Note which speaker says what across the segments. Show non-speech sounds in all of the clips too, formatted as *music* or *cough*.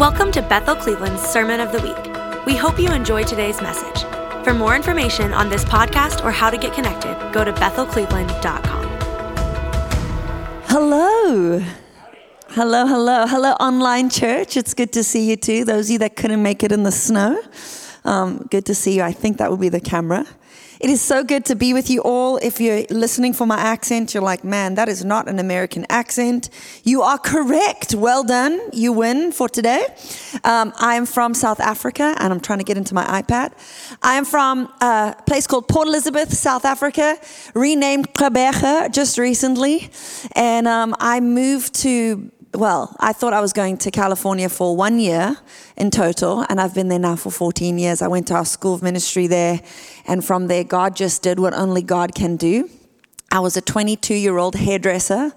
Speaker 1: Welcome to Bethel Cleveland's Sermon of the Week. We hope you enjoy today's message. For more information on this podcast or how to get connected, go to bethelcleveland.com.
Speaker 2: Hello. Hello, hello, hello, online church. It's good to see you too. Those of you that couldn't make it in the snow, um, good to see you. I think that will be the camera. It is so good to be with you all. If you're listening for my accent, you're like, man, that is not an American accent. You are correct. Well done. You win for today. Um, I am from South Africa, and I'm trying to get into my iPad. I am from a place called Port Elizabeth, South Africa, renamed Gqeberha just recently. And um, I moved to well, I thought I was going to California for one year in total, and I've been there now for 14 years. I went to our school of ministry there, and from there, God just did what only God can do. I was a 22 year old hairdresser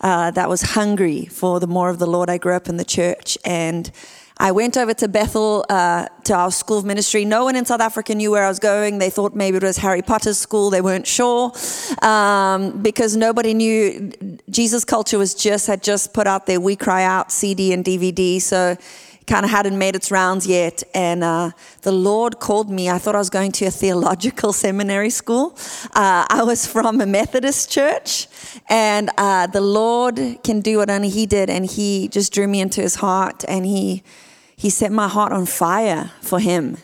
Speaker 2: uh, that was hungry for the more of the Lord. I grew up in the church, and I went over to Bethel uh, to our school of ministry. No one in South Africa knew where I was going. They thought maybe it was Harry Potter's school. They weren't sure um, because nobody knew. Jesus Culture was just had just put out their We Cry Out CD and DVD, so kind of hadn't made its rounds yet. And uh, the Lord called me. I thought I was going to a theological *laughs* seminary school. Uh, I was from a Methodist church, and uh, the Lord can do what only He did. And He just drew me into His heart, and He he set my heart on fire for him.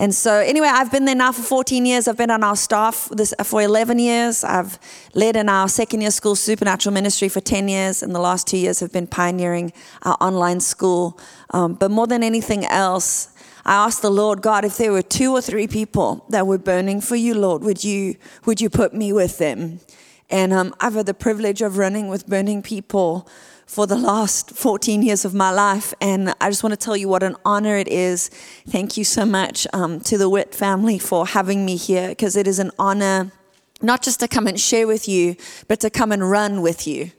Speaker 2: And so, anyway, I've been there now for 14 years. I've been on our staff this, for 11 years. I've led in our second year school supernatural ministry for 10 years. And the last two years have been pioneering our online school. Um, but more than anything else, I asked the Lord, God, if there were two or three people that were burning for you, Lord, would you, would you put me with them? And um, I've had the privilege of running with burning people for the last 14 years of my life. And I just want to tell you what an honor it is. Thank you so much um, to the Witt family for having me here because it is an honor not just to come and share with you, but to come and run with you.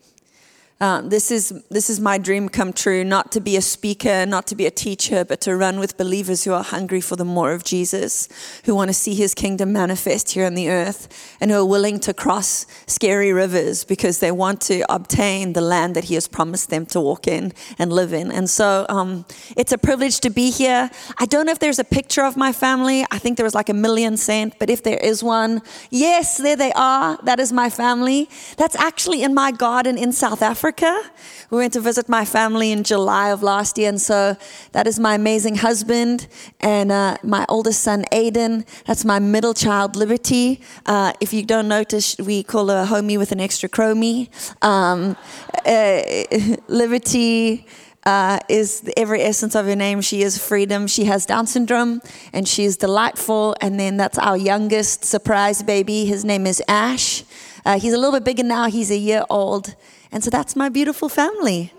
Speaker 2: Um, this is this is my dream come true. Not to be a speaker, not to be a teacher, but to run with believers who are hungry for the more of Jesus, who want to see His kingdom manifest here on the earth, and who are willing to cross scary rivers because they want to obtain the land that He has promised them to walk in and live in. And so, um, it's a privilege to be here. I don't know if there's a picture of my family. I think there was like a million sent, but if there is one, yes, there they are. That is my family. That's actually in my garden in South Africa. Africa. We went to visit my family in July of last year, and so that is my amazing husband and uh, my oldest son, Aiden. That's my middle child, Liberty. Uh, if you don't notice, we call her a homie with an extra chromie. Um, uh, *laughs* Liberty. Uh, is every essence of her name. She is freedom. She has Down syndrome and she is delightful. And then that's our youngest surprise baby. His name is Ash. Uh, he's a little bit bigger now. He's a year old. And so that's my beautiful family.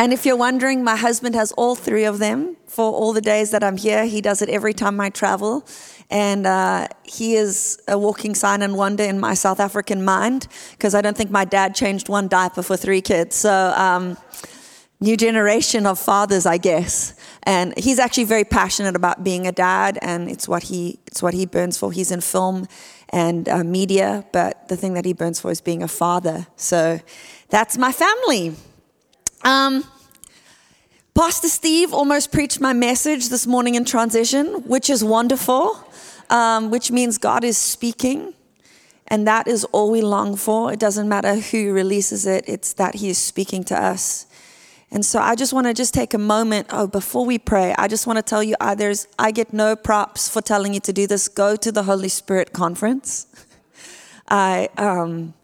Speaker 2: And if you're wondering, my husband has all three of them for all the days that I'm here. He does it every time I travel. And uh, he is a walking sign and wonder in my South African mind because I don't think my dad changed one diaper for three kids. So, um, new generation of fathers, I guess. And he's actually very passionate about being a dad, and it's what he it's what he burns for. He's in film and uh, media, but the thing that he burns for is being a father. So that's my family. Um, Pastor Steve almost preached my message this morning in transition, which is wonderful, um, which means God is speaking. And that is all we long for. It doesn't matter who releases it, it's that He is speaking to us. And so I just want to just take a moment. Oh, before we pray, I just want to tell you, uh, there's, I get no props for telling you to do this. Go to the Holy Spirit conference. *laughs* I, um,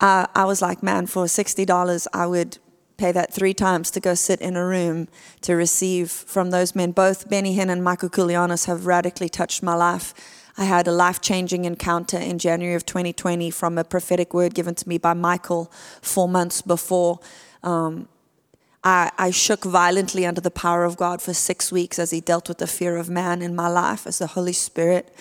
Speaker 2: I, I was like, man, for $60, I would pay that three times to go sit in a room to receive from those men. Both Benny Hinn and Michael Koulianos have radically touched my life. I had a life changing encounter in January of 2020 from a prophetic word given to me by Michael four months before. Um, I, I, shook violently under the power of God for six weeks as He dealt with the fear of man in my life, as the Holy Spirit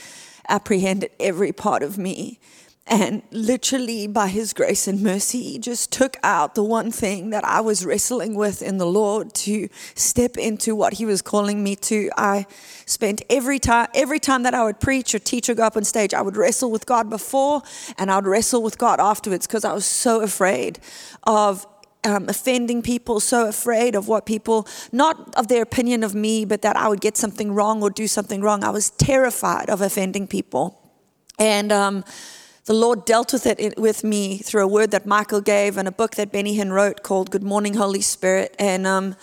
Speaker 2: apprehended every part of me. And literally, by His grace and mercy, He just took out the one thing that I was wrestling with in the Lord to step into what He was calling me to. I spent every time, every time that I would preach or teach or go up on stage, I would wrestle with God before and I would wrestle with God afterwards because I was so afraid of um, offending people, so afraid of what people, not of their opinion of me, but that I would get something wrong or do something wrong. I was terrified of offending people. And um, the Lord dealt with it with me through a word that Michael gave and a book that Benny Hinn wrote called Good Morning, Holy Spirit. And um,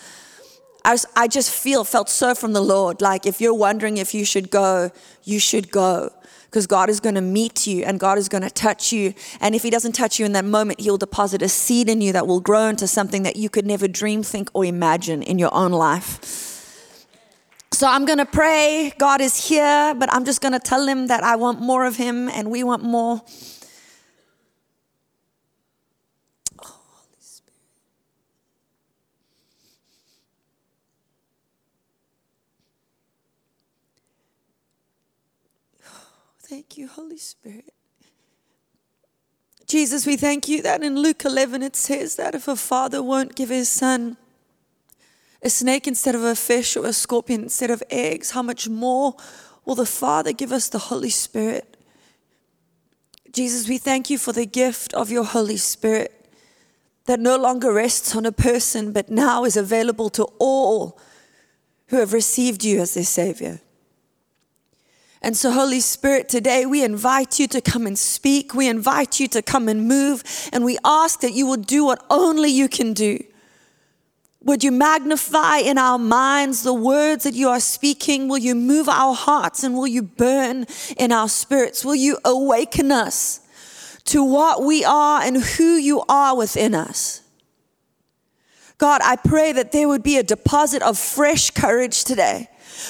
Speaker 2: I, was, I just feel, felt so from the Lord. Like if you're wondering if you should go, you should go because God is going to meet you and God is going to touch you. And if He doesn't touch you in that moment, He'll deposit a seed in you that will grow into something that you could never dream, think, or imagine in your own life. So I'm going to pray. God is here, but I'm just going to tell Him that I want more of Him and we want more. Thank you, Holy Spirit. Jesus, we thank you that in Luke 11 it says that if a father won't give his son a snake instead of a fish or a scorpion instead of eggs, how much more will the Father give us the Holy Spirit? Jesus, we thank you for the gift of your Holy Spirit that no longer rests on a person, but now is available to all who have received you as their Savior. And so, Holy Spirit, today we invite you to come and speak. We invite you to come and move. And we ask that you will do what only you can do. Would you magnify in our minds the words that you are speaking? Will you move our hearts and will you burn in our spirits? Will you awaken us to what we are and who you are within us? God, I pray that there would be a deposit of fresh courage today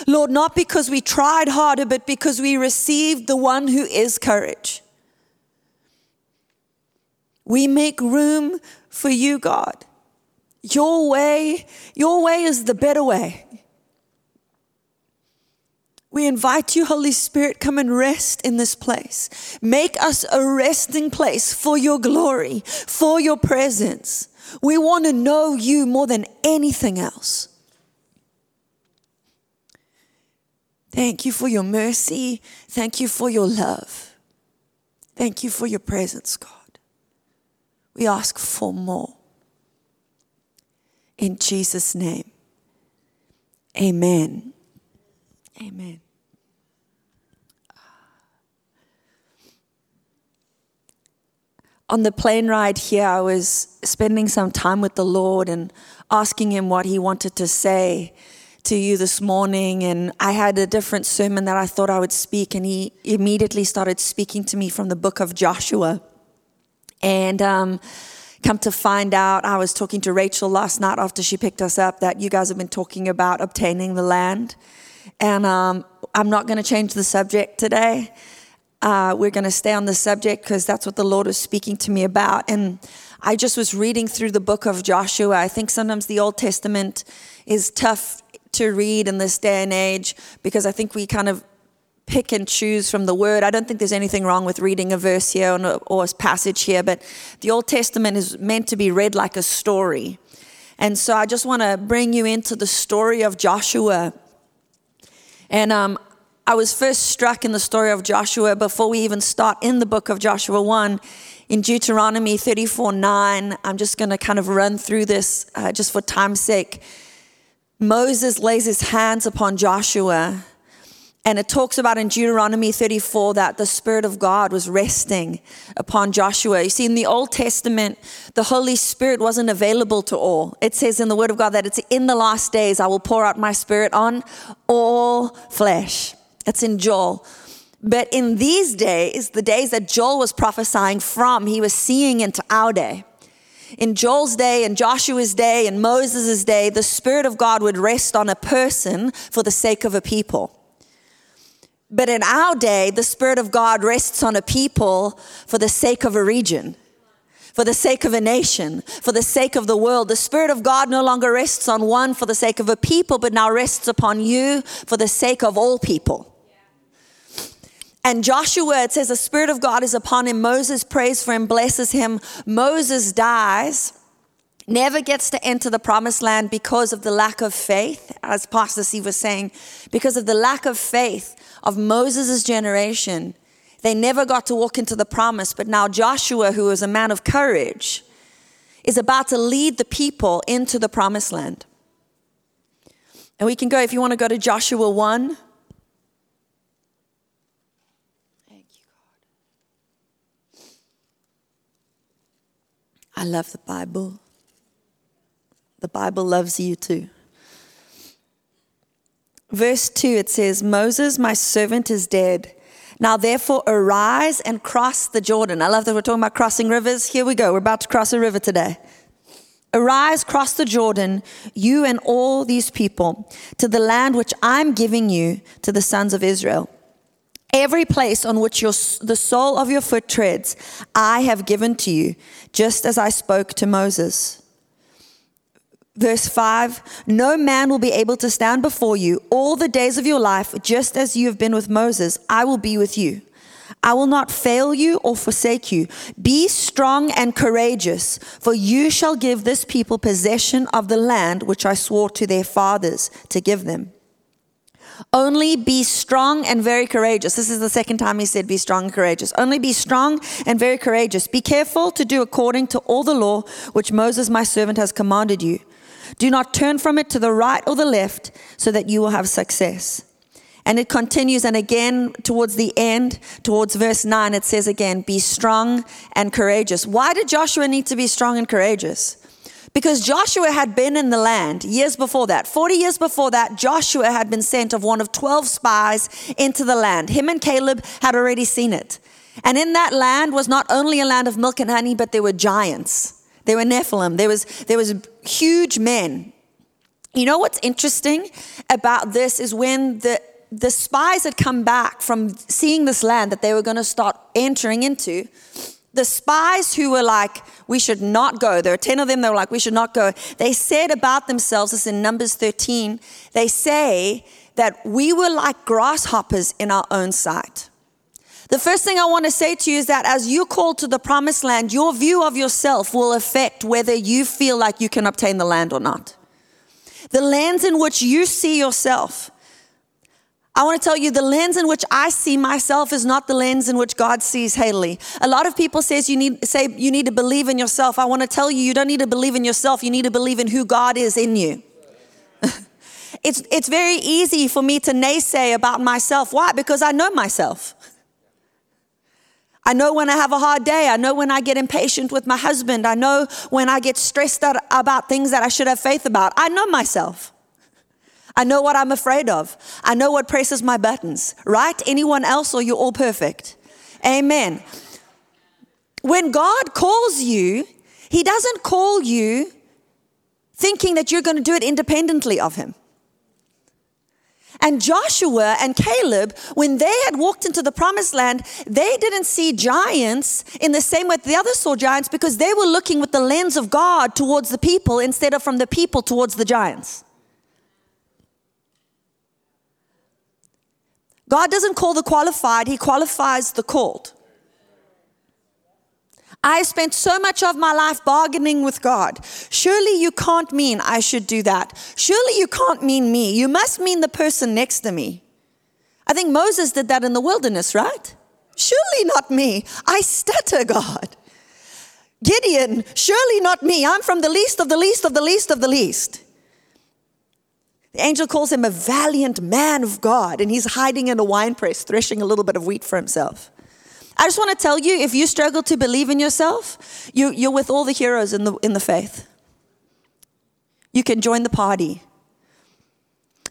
Speaker 2: Lord, not because we tried harder, but because we received the one who is courage. We make room for you, God. Your way, your way is the better way. We invite you, Holy Spirit, come and rest in this place. Make us a resting place for your glory, for your presence. We want to know you more than anything else. Thank you for your mercy. Thank you for your love. Thank you for your presence, God. We ask for more. In Jesus' name, amen. Amen. On the plane ride here, I was spending some time with the Lord and asking Him what He wanted to say to you this morning, and I had a different sermon that I thought I would speak, and he immediately started speaking to me from the book of Joshua. And um, come to find out, I was talking to Rachel last night after she picked us up that you guys have been talking about obtaining the land. And um, I'm not going to change the subject today. Uh, we're going to stay on the subject because that's what the Lord is speaking to me about. And I just was reading through the book of Joshua. I think sometimes the Old Testament is tough to read in this day and age because I think we kind of pick and choose from the word. I don't think there's anything wrong with reading a verse here or, a passage here, but the Old Testament is meant to be read like a story. And so I just want to bring you into the story of Joshua. And um, I was first struck in the story of Joshua before we even start in the book of Joshua 1 in Deuteronomy 34 9. I'm just going to kind of run through this uh, just for time's sake. Moses lays his hands upon Joshua. And it talks about in Deuteronomy 34 that the Spirit of God was resting upon Joshua. You see, in the Old Testament, the Holy Spirit wasn't available to all. It says in the Word of God that it's in the last days I will pour out my Spirit on all flesh. That's in Joel. But in these days, the days that Joel was prophesying from, he was seeing into our day in Joel's day and Joshua's day and Moses' day, the Spirit of God would rest on a person for the sake of a people. But in our day, the Spirit of God rests on a people for the sake of a region, for the sake of a nation, for the sake of the world. The Spirit of God no longer rests on one for the sake of a people, but now rests upon you for the sake of all people. And Joshua, it says, the Spirit of God is upon him. Moses prays for him, blesses him. Moses dies, never gets to enter the promised land because of the lack of faith, as Pastor Steve was saying, because of the lack of faith of Moses' generation. They never got to walk into the promise. But now Joshua, who was a man of courage, is about to lead the people into the promised land. And we can go, if you want to go to Joshua 1. Thank you, God. I love the Bible. The Bible loves you too. Verse 2, it says, Moses, my servant, is dead. Now, therefore, arise and cross the Jordan. I love that we're talking about crossing rivers. Here we go. We're about to cross a river today. Arise, cross the Jordan, you and all these people, to the land which I'm giving you to the sons of Israel. Every place on which your, the sole of your foot treads, I have given to you, just as I spoke to Moses. Verse 5 No man will be able to stand before you all the days of your life, just as you have been with Moses, I will be with you. I will not fail you or forsake you. Be strong and courageous, for you shall give this people possession of the land which I swore to their fathers to give them. Only be strong and very courageous. This is the second time he said, Be strong and courageous. Only be strong and very courageous. Be careful to do according to all the law which Moses, my servant, has commanded you. Do not turn from it to the right or the left, so that you will have success. And it continues, and again, towards the end, towards verse 9, it says again, Be strong and courageous. Why did Joshua need to be strong and courageous? Because Joshua had been in the land years before that. 40 years before that, Joshua had been sent of one of 12 spies into the land. Him and Caleb had already seen it. And in that land was not only a land of milk and honey, but there were giants. There were Nephilim. There was, there was huge men. You know what's interesting about this is when the the spies had come back from seeing this land that they were going to start entering into. The spies who were like, we should not go, there are 10 of them that were like, we should not go. They said about themselves, this in Numbers 13, they say that we were like grasshoppers in our own sight. The first thing I want to say to you is that as you call to the promised land, your view of yourself will affect whether you feel like you can obtain the land or not. The lands in which you see yourself I want to tell you the lens in which I see myself is not the lens in which God sees Haley. A lot of people says you need say you need to believe in yourself. I want to tell you you don't need to believe in yourself. You need to believe in who God is in you. *laughs* it's it's very easy for me to naysay about myself. Why? Because I know myself. I know when I have a hard day. I know when I get impatient with my husband. I know when I get stressed out about things that I should have faith about. I know myself. I know what I'm afraid of. I know what presses my buttons, right? Anyone else, or you're all perfect? Amen. When God calls you, He doesn't call you thinking that you're going to do it independently of Him. And Joshua and Caleb, when they had walked into the promised land, they didn't see giants in the same way the others saw giants because they were looking with the lens of God towards the people instead of from the people towards the giants. God doesn't call the qualified, He qualifies the called. I spent so much of my life bargaining with God. Surely you can't mean I should do that. Surely you can't mean me. You must mean the person next to me. I think Moses did that in the wilderness, right? Surely not me. I stutter, God. Gideon, surely not me. I'm from the least of the least of the least of the least. The angel calls him a valiant man of God, and he's hiding in a wine press, threshing a little bit of wheat for himself. I just want to tell you if you struggle to believe in yourself, you, you're with all the heroes in the, in the faith. You can join the party.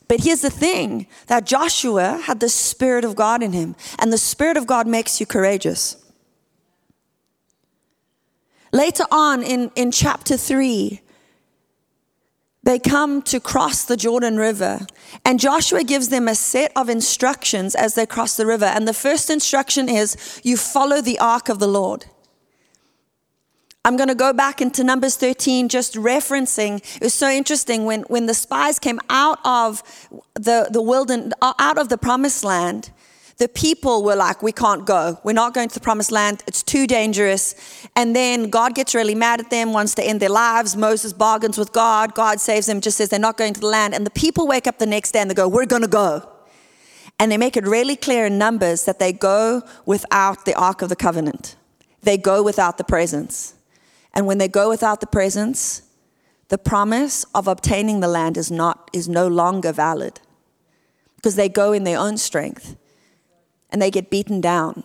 Speaker 2: But here's the thing that Joshua had the Spirit of God in him, and the Spirit of God makes you courageous. Later on in, in chapter 3, they come to cross the Jordan River, and Joshua gives them a set of instructions as they cross the river. And the first instruction is you follow the ark of the Lord. I'm going to go back into Numbers 13, just referencing. It was so interesting when, when the spies came out of the, the wilderness, out of the promised land the people were like, we can't go. We're not going to the promised land. It's too dangerous. And then God gets really mad at them, wants to end their lives. Moses bargains with God. God saves them, just says they're not going to the land. And the people wake up the next day and they go, we're going to go. And they make it really clear in Numbers that they go without the Ark of the Covenant, they go without the presence. And when they go without the presence, the promise of obtaining the land is not is no longer valid because they go in their own strength and they get beaten down.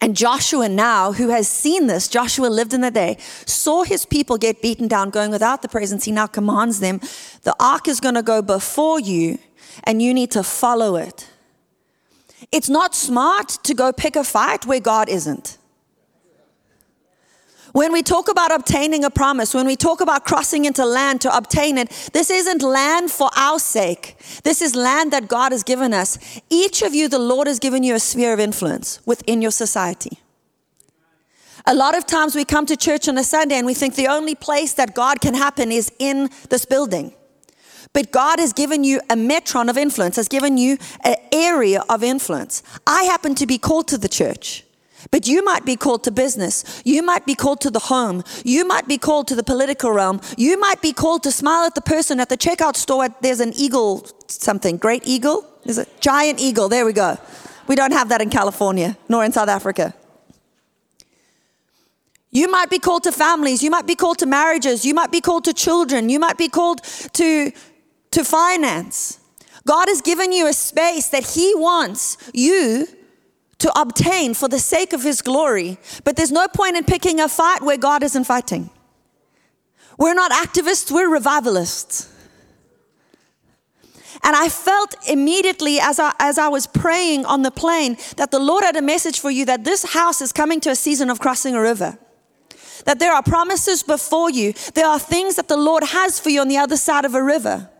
Speaker 2: And Joshua, now, who has seen this, Joshua lived in the day, saw his people get beaten down going without the presence. He now commands them the ark is going to go before you, and you need to follow it. It's not smart to go pick a fight where God isn't. When we talk about obtaining a promise, when we talk about crossing into land to obtain it, this isn't land for our sake. This is land that God has given us. Each of you, the Lord has given you a sphere of influence within your society. A lot of times we come to church on a Sunday and we think the only place that God can happen is in this building. But God has given you a metron of influence, has given you an area of influence. I happen to be called to the church. But you might be called to business. You might be called to the home. You might be called to the political realm. You might be called to smile at the person at the checkout store. There's an eagle, something, great eagle? Is it giant eagle? There we go. We don't have that in California, nor in South Africa. You might be called to families. You might be called to marriages. You might be called to children. You might be called to, to finance. God has given you a space that He wants you to obtain for the sake of His glory. But there's no point in picking a fight where God isn't fighting. We're not activists, we're revivalists. And I felt immediately as I, as I was praying on the plane that the Lord had a message for you that this house is coming to a season of crossing a river. That there are promises before you, there are things that the Lord has for you on the other side of a river.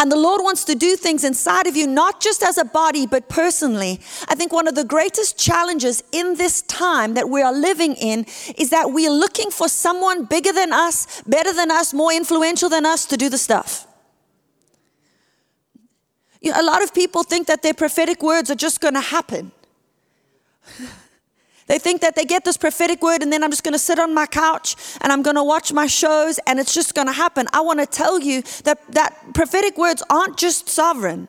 Speaker 2: And the Lord wants to do things inside of you, not just as a body, but personally. I think one of the greatest challenges in this time that we are living in is that we are looking for someone bigger than us, better than us, more influential than us to do the stuff. You know, a lot of people think that their prophetic words are just going to happen. They think that they get this prophetic word and then I'm just going to sit on my couch and I'm going to watch my shows and it's just going to happen. I want to tell you that, that prophetic words aren't just sovereign.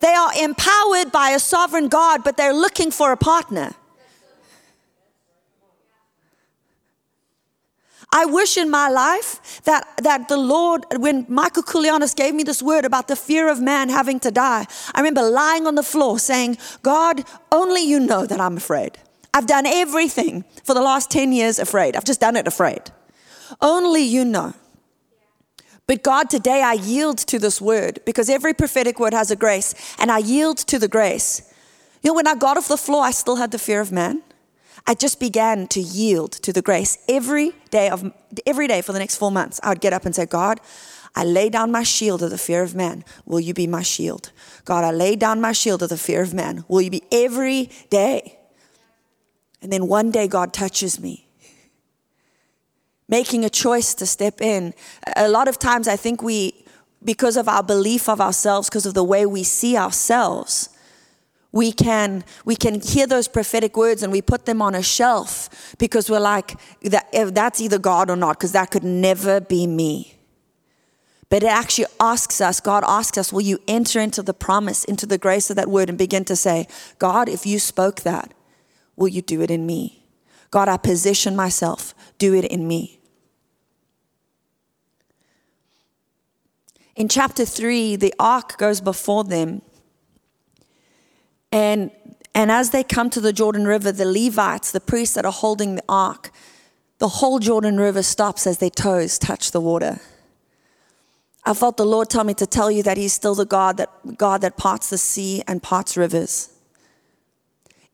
Speaker 2: They are empowered by a sovereign God, but they're looking for a partner. I wish in my life that, that the Lord, when Michael Koulianos gave me this word about the fear of man having to die, I remember lying on the floor saying, God, only you know that I'm afraid. I've done everything for the last 10 years afraid. I've just done it afraid. Only you know. But God, today I yield to this word because every prophetic word has a grace, and I yield to the grace. You know, when I got off the floor, I still had the fear of man. I just began to yield to the grace every day of every day for the next four months. I would get up and say, God, I lay down my shield of the fear of man. Will you be my shield? God, I lay down my shield of the fear of man. Will you be every day? And then one day God touches me. Making a choice to step in. A lot of times I think we, because of our belief of ourselves, because of the way we see ourselves, we can we can hear those prophetic words and we put them on a shelf because we're like that that's either God or not because that could never be me. But it actually asks us, God asks us, will you enter into the promise, into the grace of that word and begin to say, God, if you spoke that, will you do it in me? God, I position myself, do it in me. In chapter 3, the ark goes before them. And, and as they come to the Jordan River, the Levites, the priests that are holding the ark, the whole Jordan River stops as their toes touch the water. I felt the Lord tell me to tell you that He's still the God that, God that parts the sea and parts rivers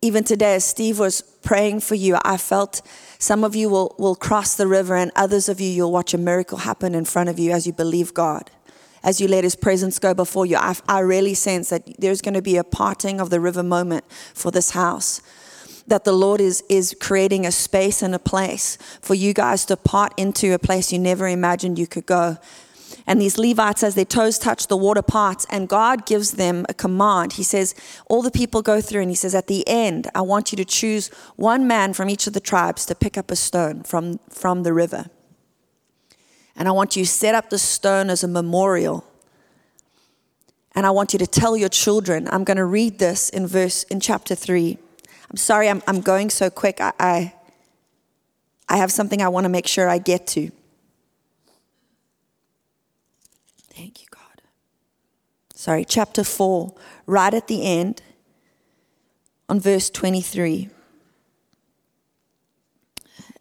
Speaker 2: even today, as Steve was praying for you, I felt some of you will, will cross the river, and others of you, you'll watch a miracle happen in front of you as you believe God. As you let His presence go before you, I, I really sense that there's going to be a parting of the river moment for this house. That the Lord is, is creating a space and a place for you guys to part into a place you never imagined you could go and these Levites, as their toes touch the water parts, and God gives them a command. He says, All the people go through, and He says, At the end, I want you to choose one man from each of the tribes to pick up a stone from, from the river. And I want you to set up the stone as a memorial. And I want you to tell your children, I'm going to read this in verse in chapter 3. I'm sorry, I'm, I'm going so quick. I, I I have something I want to make sure I get to. Thank you, God. Sorry, chapter 4, right at the end, on verse 23.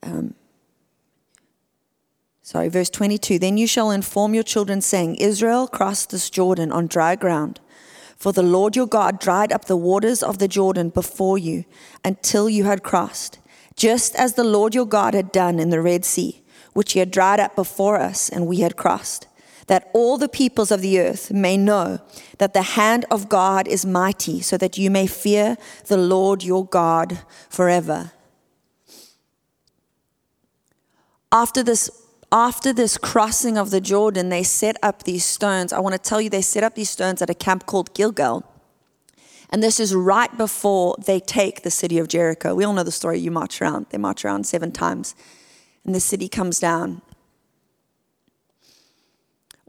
Speaker 2: Um, sorry, verse 22. Then you shall inform your children, saying, Israel crossed this Jordan on dry ground. For the Lord your God dried up the waters of the Jordan before you until you had crossed just as the Lord your God had done in the Red Sea, which he had dried up before us and we had crossed, that all the peoples of the earth may know that the hand of God is mighty, so that you may fear the Lord your God forever. After this after this crossing of the Jordan, they set up these stones. I want to tell you, they set up these stones at a camp called Gilgal. And this is right before they take the city of Jericho. We all know the story. You march around. They march around seven times, and the city comes down.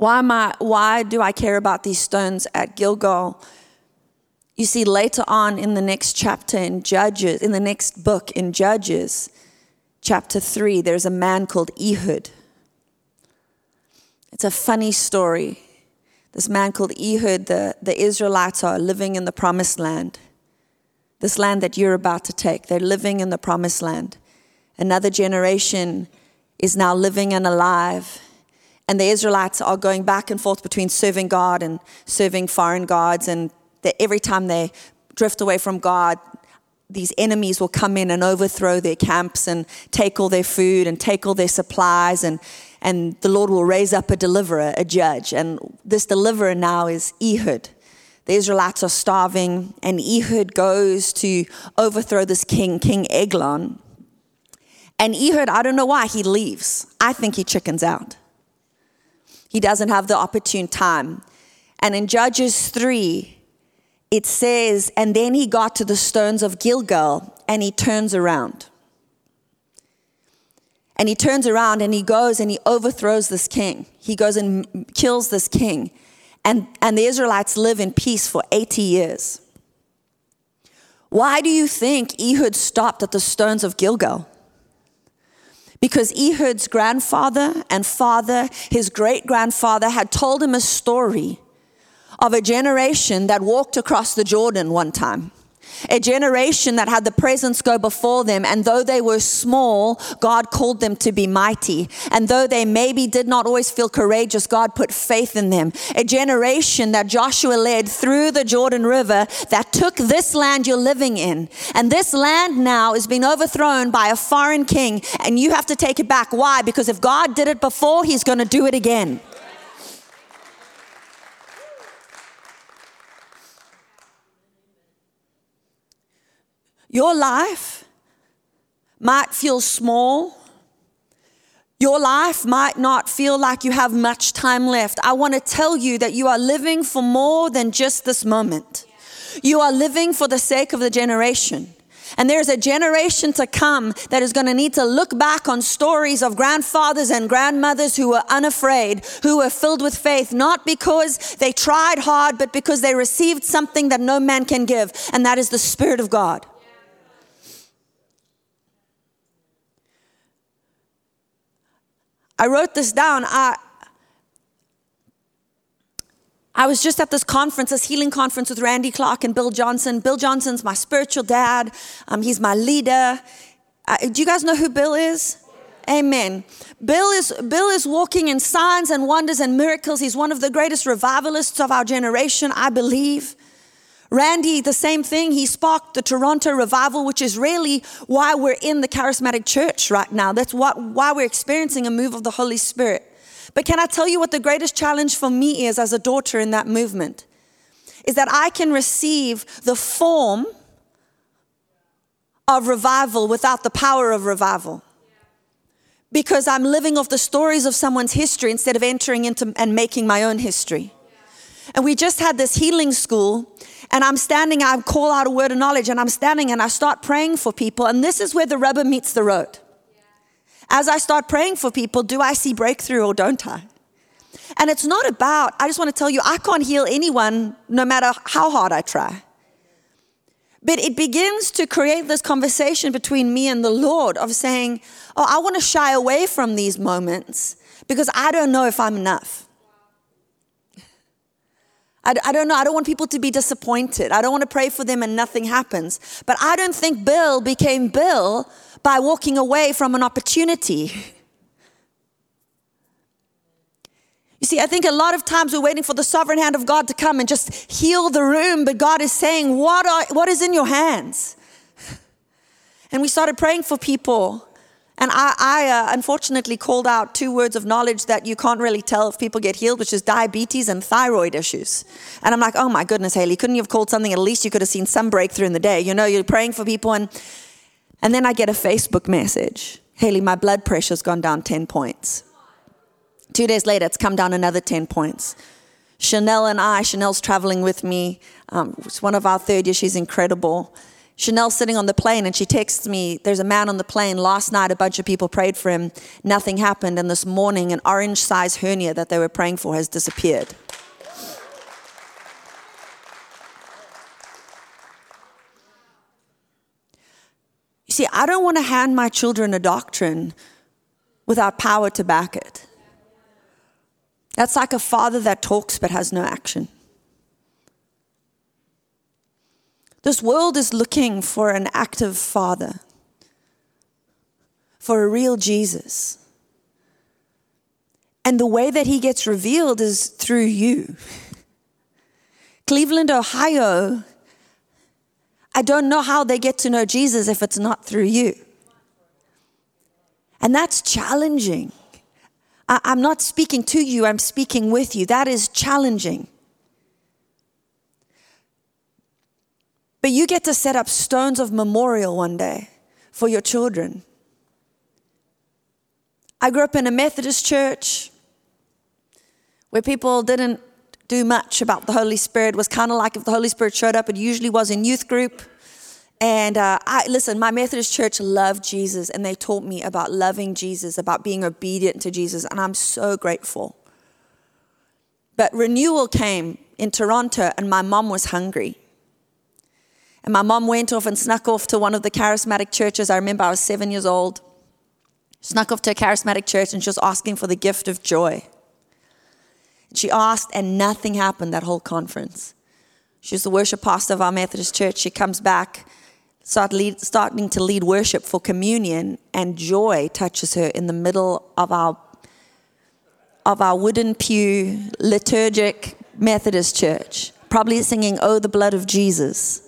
Speaker 2: Why, am I, why do I care about these stones at Gilgal? You see, later on in the next chapter in Judges, in the next book in Judges, chapter 3, there's a man called Ehud. It's a funny story this man called Ehud, the, the Israelites are living in the promised land. This land that you're about to take, they're living in the promised land. Another generation is now living and alive. And the Israelites are going back and forth between serving God and serving foreign gods. And every time they drift away from God, these enemies will come in and overthrow their camps and take all their food and take all their supplies and and the Lord will raise up a deliverer, a judge. And this deliverer now is Ehud. The Israelites are starving, and Ehud goes to overthrow this king, King Eglon. And Ehud, I don't know why, he leaves. I think he chickens out. He doesn't have the opportune time. And in Judges 3, it says, And then he got to the stones of Gilgal, and he turns around. And he turns around and he goes and he overthrows this king. He goes and kills this king. And, and the Israelites live in peace for 80 years. Why do you think Ehud stopped at the stones of Gilgal? Because Ehud's grandfather and father, his great grandfather, had told him a story of a generation that walked across the Jordan one time a generation that had the presence go before them, and though they were small, God called them to be mighty. And though they maybe did not always feel courageous, God put faith in them. A generation that Joshua led through the Jordan River that took this land you're living in. And this land now is being overthrown by a foreign king, and you have to take it back. Why? Because if God did it before, He's going to do it again. Your life might feel small. Your life might not feel like you have much time left. I want to tell you that you are living for more than just this moment. You are living for the sake of the generation. And there's a generation to come that is going to need to look back on stories of grandfathers and grandmothers who were unafraid, who were filled with faith, not because they tried hard, but because they received something that no man can give, and that is the Spirit of God. I wrote this down. I, I was just at this conference, this healing conference with Randy Clark and Bill Johnson. Bill Johnson's my spiritual dad. Um, he's my leader. Uh, do you guys know who Bill is? Amen. Bill is, Bill is walking in signs and wonders and miracles. He's one of the greatest revivalists of our generation, I believe. Randy, the same thing. He sparked the Toronto revival, which is really why we're in the charismatic church right now. That's what, why we're experiencing a move of the Holy Spirit. But can I tell you what the greatest challenge for me is as a daughter in that movement? Is that I can receive the form of revival without the power of revival. Because I'm living off the stories of someone's history instead of entering into and making my own history. And we just had this healing school, and I'm standing, I call out a word of knowledge, and I'm standing and I start praying for people. And this is where the rubber meets the road. As I start praying for people, do I see breakthrough or don't I? And it's not about, I just want to tell you, I can't heal anyone no matter how hard I try. But it begins to create this conversation between me and the Lord of saying, Oh, I want to shy away from these moments because I don't know if I'm enough. I, I don't know. I don't want people to be disappointed. I don't want to pray for them and nothing happens. But I don't think Bill became Bill by walking away from an opportunity. You see, I think a lot of times we're waiting for the sovereign hand of God to come and just heal the room, but God is saying, What, are, what is in your hands? And we started praying for people. And I, I uh, unfortunately called out two words of knowledge that you can't really tell if people get healed, which is diabetes and thyroid issues. And I'm like, oh my goodness, Haley, couldn't you have called something? At least you could have seen some breakthrough in the day. You know, you're praying for people. And, and then I get a Facebook message Haley, my blood pressure's gone down 10 points. Two days later, it's come down another 10 points. Chanel and I, Chanel's traveling with me. Um, it's one of our third year. She's incredible. Chanel's sitting on the plane and she texts me, There's a man on the plane. Last night, a bunch of people prayed for him. Nothing happened. And this morning, an orange size hernia that they were praying for has disappeared. You see, I don't want to hand my children a doctrine without power to back it. That's like a father that talks but has no action. This world is looking for an active father, for a real Jesus. And the way that he gets revealed is through you. Cleveland, Ohio, I don't know how they get to know Jesus if it's not through you. And that's challenging. I, am not speaking to you, I'm speaking with you. That is challenging. But you get to set up stones of memorial one day for your children. I grew up in a Methodist church where people didn't do much about the Holy Spirit. It was kind of like if the Holy Spirit showed up, it usually was in youth group. And uh, I listen, my Methodist church loved Jesus, and they taught me about loving Jesus, about being obedient to Jesus, and I'm so grateful. But renewal came in Toronto, and my mom was hungry. And my mom went off and snuck off to one of the charismatic churches. I remember I was seven years old. Snuck off to a charismatic church, and she was asking for the gift of joy. She asked, and nothing happened that whole conference. She was the worship pastor of our Methodist church. She comes back start lead, starting to lead worship for communion, and joy touches her in the middle of our of our wooden pew liturgic Methodist church, probably singing "Oh, the blood of Jesus,"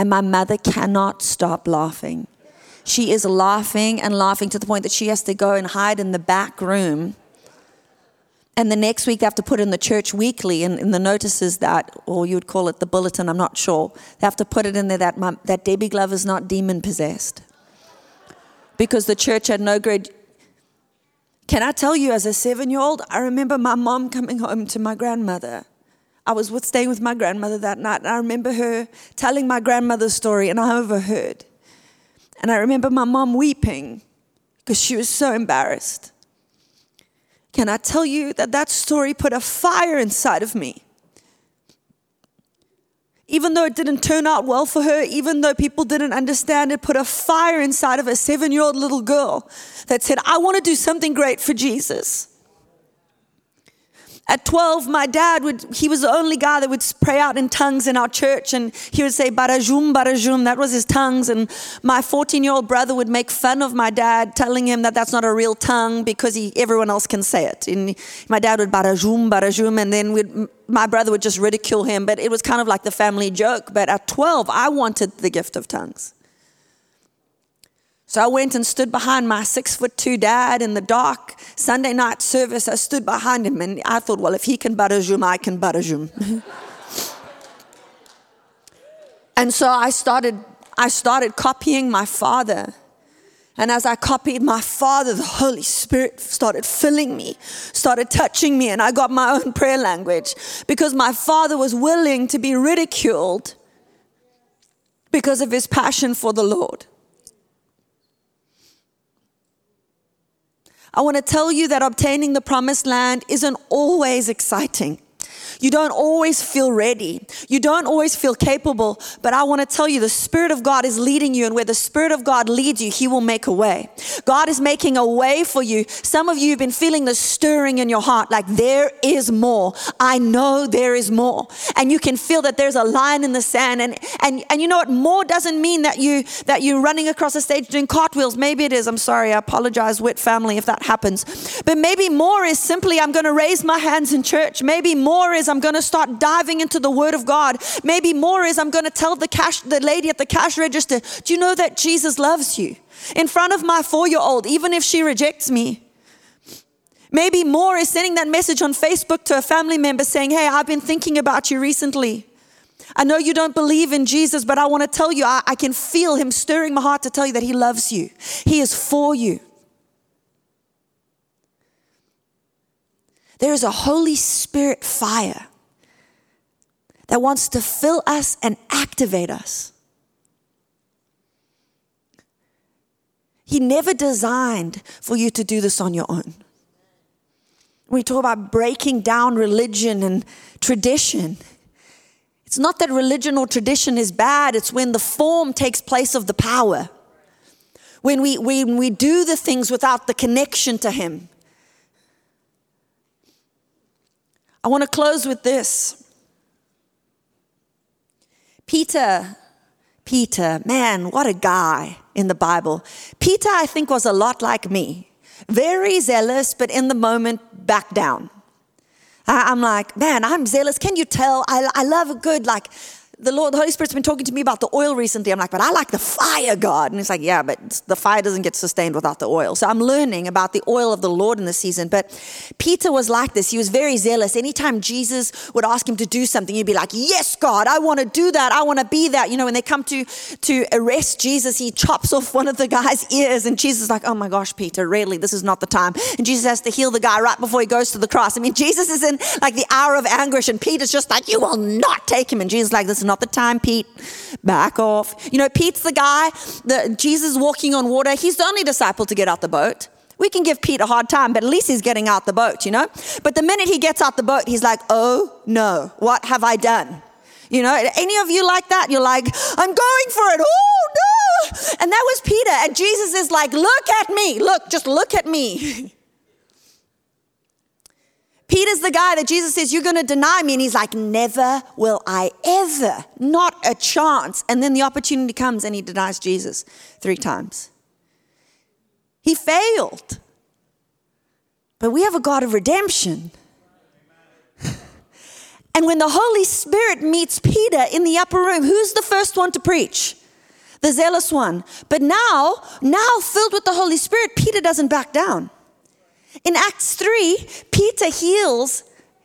Speaker 2: and my mother cannot stop laughing. She is laughing and laughing to the point that she has to go and hide in the back room and the next week, they have to put in the church weekly in, in the notices that, or you would call it the bulletin, I'm not sure. They have to put it in there that, my, that Debbie Glover is not demon possessed. Because the church had no grade. Can I tell you, as a seven year old, I remember my mom coming home to my grandmother. I was with, staying with my grandmother that night, and I remember her telling my grandmother's story, and I overheard. And I remember my mom weeping because she was so embarrassed. Can I tell you that that story put a fire inside of me? Even though it didn't turn out well for her, even though people didn't understand it, put a fire inside of a seven year old little girl that said, I want to do something great for Jesus. At 12, my dad would, he was the only guy that would pray out in tongues in our church, and he would say, Barajum, Barajum, that was his tongues. And my 14 year old brother would make fun of my dad, telling him that that's not a real tongue because he, everyone else can say it. And my dad would Barajum, Barajum, and then my brother would just ridicule him, but it was kind of like the family joke. But at 12, I wanted the gift of tongues. So I went and stood behind my six foot two dad in the dark Sunday night service. I stood behind him and I thought, well, if he can barajum, I can barajum. *laughs* and so I started, I started copying my father. And as I copied my father, the Holy Spirit started filling me, started touching me, and I got my own prayer language because my father was willing to be ridiculed because of his passion for the Lord. I want to tell you that obtaining the promised land isn't always exciting. You don't always feel ready. You don't always feel capable. But I want to tell you the Spirit of God is leading you, and where the Spirit of God leads you, He will make a way. God is making a way for you. Some of you have been feeling the stirring in your heart like there is more. I know there is more. And you can feel that there's a line in the sand. And, and, and you know what? More doesn't mean that, you, that you're running across the stage doing cartwheels. Maybe it is. I'm sorry. I apologize, Witt family, if that happens. But maybe more is simply I'm going to raise my hands in church. Maybe more is I'm going to start diving into the Word of God. Maybe more is I'm going to tell the cash, the lady at the cash register, do you know that Jesus loves you? In front of my four year old, even if she rejects me. Maybe more is sending that message on Facebook to a family member saying, Hey, I've been thinking about you recently. I know you don't believe in Jesus, but I want to tell you, I, I, can feel Him stirring my heart to tell you that He loves you. He is for you. There is a Holy Spirit fire that wants to fill us and activate us. He never designed for you to do this on your own. We talk about breaking down religion and tradition. It's not that religion or tradition is bad, it's when the form takes place of the power. When we, when we do the things without the connection to Him. I want to close with this. Peter, Peter, man, what a guy in the Bible. Peter, I think, was a lot like me. Very zealous, but in the moment, back down. I'm like, man, I'm zealous. Can you tell? I, I love a good, like, the Lord, the Holy Spirit's been talking to me about the oil recently. I'm like, but I like the fire, God. And he's like, yeah, but the fire doesn't get sustained without the oil. So I'm learning about the oil of the Lord in this season. But Peter was like this. He was very zealous. Anytime Jesus would ask him to do something, he'd be like, yes, God, I want to do that. I want to be that. You know, when they come to, to arrest Jesus, he chops off one of the guy's ears. And Jesus is like, oh my gosh, Peter, really, this is not the time. And Jesus has to heal the guy right before he goes to the cross. I mean, Jesus is in like the hour of anguish and Peter's just like, you will not take him. And Jesus like, this is not the time, Pete. Back off. You know, Pete's the guy that Jesus walking on water. He's the only disciple to get out the boat. We can give Pete a hard time, but at least he's getting out the boat, you know? But the minute he gets out the boat, he's like, oh no, what have I done? You know, any of you like that? You're like, I'm going for it. Oh no. And that was Peter. And Jesus is like, look at me. Look, just look at me. *laughs* Peter's the guy that Jesus says, You're going to deny me. And he's like, Never will I ever. Not a chance. And then the opportunity comes and he denies Jesus three times. He failed. But we have a God of redemption. *laughs* And when the Holy Spirit meets Peter in the upper room, who's the first one to preach? The zealous one. But now, now filled with the Holy Spirit, Peter doesn't back down. In Acts 3, Peter heals,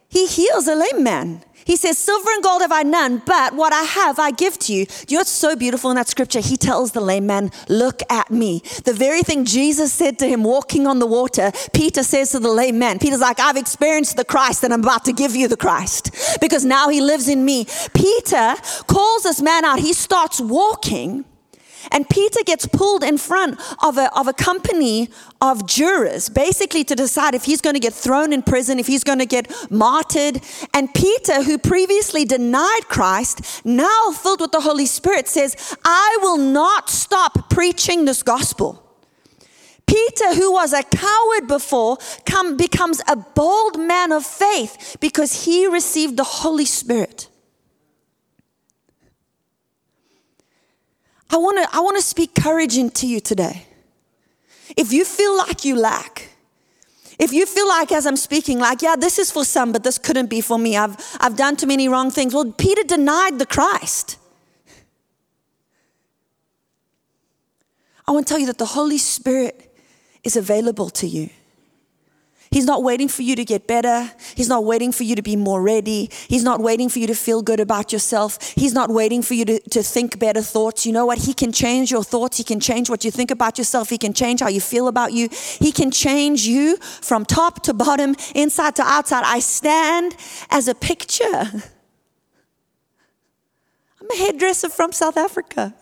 Speaker 2: he heals a lame man. He says, Silver and gold have I none, but what I have I give to you. You know what's so beautiful in that scripture? He tells the lame man, Look at me. The very thing Jesus said to him walking on the water, Peter says to the lame man, Peter's like, I've experienced the Christ and I'm about to give you the Christ because now he lives in me. Peter calls this man out. He starts walking. And Peter gets pulled in front of a, of a company of jurors, basically to decide if he's going to get thrown in prison, if he's going to get martyred. And Peter, who previously denied Christ, now filled with the Holy Spirit, says, I will not stop preaching this gospel. Peter, who was a coward before, come, becomes a bold man of faith because he received the Holy Spirit. I want to I want to speak courage into you today. If you feel like you lack, if you feel like as I'm speaking like, yeah, this is for some but this couldn't be for me. I've I've done too many wrong things. Well, Peter denied the Christ. I want to tell you that the Holy Spirit is available to you. He's not waiting for you to get better. He's not waiting for you to be more ready. He's not waiting for you to feel good about yourself. He's not waiting for you to, to think better thoughts. You know what? He can change your thoughts. He can change what you think about yourself. He can change how you feel about you. He can change you from top to bottom, inside to outside. I stand as a picture. *laughs* I'm a hairdresser from South Africa.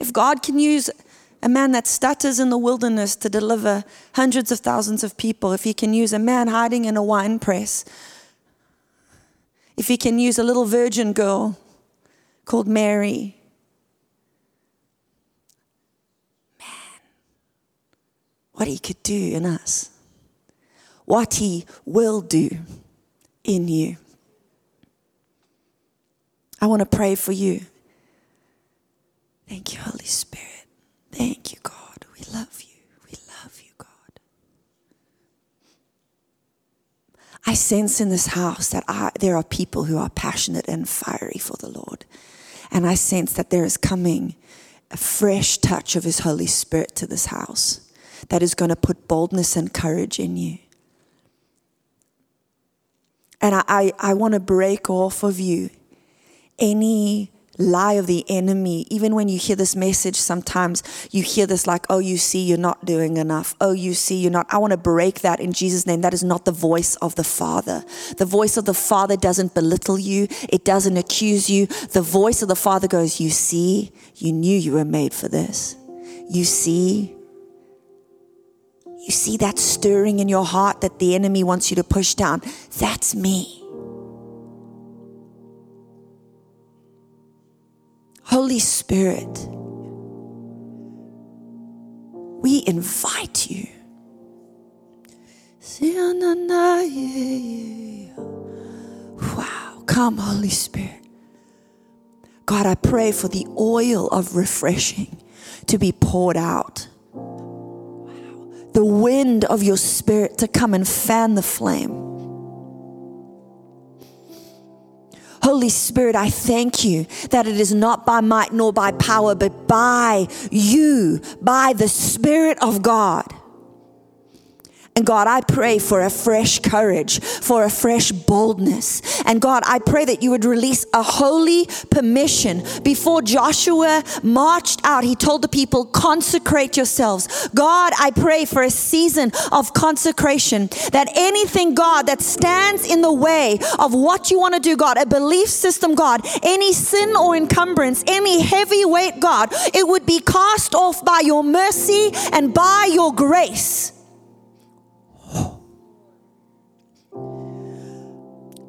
Speaker 2: If God can use a man that stutters in the wilderness to deliver hundreds of thousands of people, if he can use a man hiding in a wine press, if he can use a little virgin girl called Mary, man, what he could do in us, what he will do in you. I want to pray for you. Thank you, Holy Spirit. Thank you, God. We love you. We love you, God. I sense in this house that I, there are people who are passionate and fiery for the Lord. And I sense that there is coming a fresh touch of His Holy Spirit to this house that is going to put boldness and courage in you. And I, I, I want to break off of you any lie of the enemy. Even when you hear this message, sometimes you hear this like, oh, you see, you're not doing enough. Oh, you see, you're not. I want to break that in Jesus' name. That is not the voice of the Father. The voice of the Father doesn't belittle you, it doesn't accuse you. The voice of the Father goes, You see, you knew you were made for this. You see, you see that stirring in your heart that the enemy wants you to push down. That's me. Holy Spirit, we invite you. Wow, come, Holy Spirit. God, I pray for the oil of refreshing to be poured out. Wow. The wind of your spirit to come and fan the flame. Holy Spirit, I thank you that it is not by might nor by power, but by you, by the Spirit of God. And God, I pray for a fresh courage, for a fresh boldness. And God, I pray that you would release a holy permission. Before Joshua marched out, he told the people, consecrate yourselves. God, I pray for a season of consecration that anything, God, that stands in the way of what you want to do, God, a belief system, God, any sin or encumbrance, any heavy weight, God, it would be cast off by your mercy and by your grace.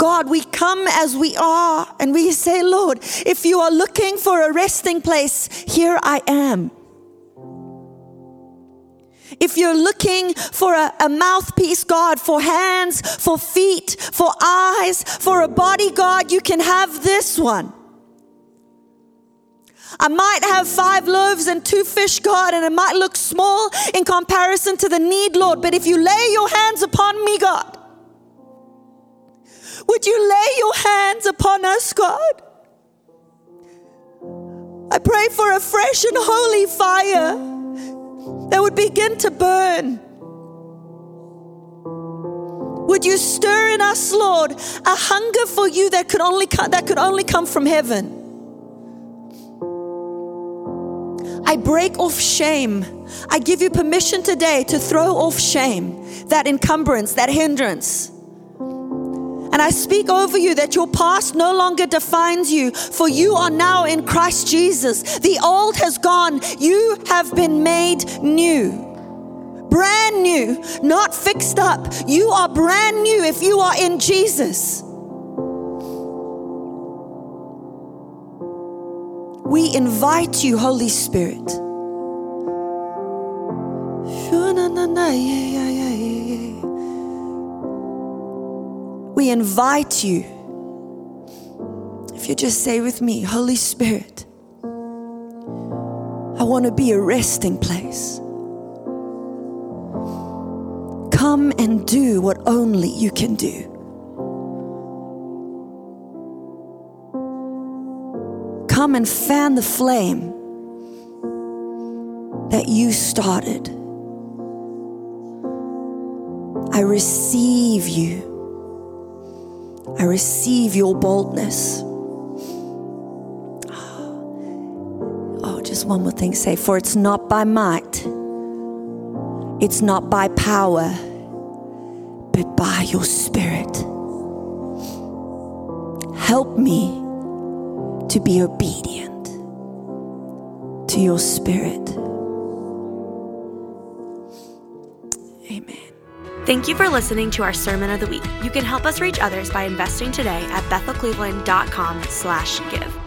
Speaker 2: God, we come as we are and we say, Lord, if you are looking for a resting place, here I am. If you're looking for a, a, mouthpiece, God, for hands, for feet, for eyes, for a body, God, you can have this one. I might have five loaves and two fish, God, and it might look small in comparison to the need, Lord, but if you lay your hands upon me, God, would you lay your hands upon us, God? I pray for a fresh and holy fire that would begin to burn. Would you stir in us, Lord, a hunger for you that could only come, that could only come from heaven? I break off shame. I give you permission today to throw off shame, that encumbrance, that hindrance. And I speak over you that your past no longer defines you, for you are now in Christ Jesus. The old has gone, you have been made new. Brand new, not fixed up. You are brand new if you are in Jesus. We invite you, Holy Spirit. We invite you. If you just say with me, Holy Spirit, I want to be a resting place. Come and do what only you can do. Come and fan the flame that you started. I receive you. I receive your boldness. Oh, just one more thing say, for it's not by might, it's not by power, but by your spirit. Help me to be obedient to your spirit.
Speaker 1: Thank you for listening to our Sermon of the Week. You can help us reach others by investing today at bethelcleveland.com slash give.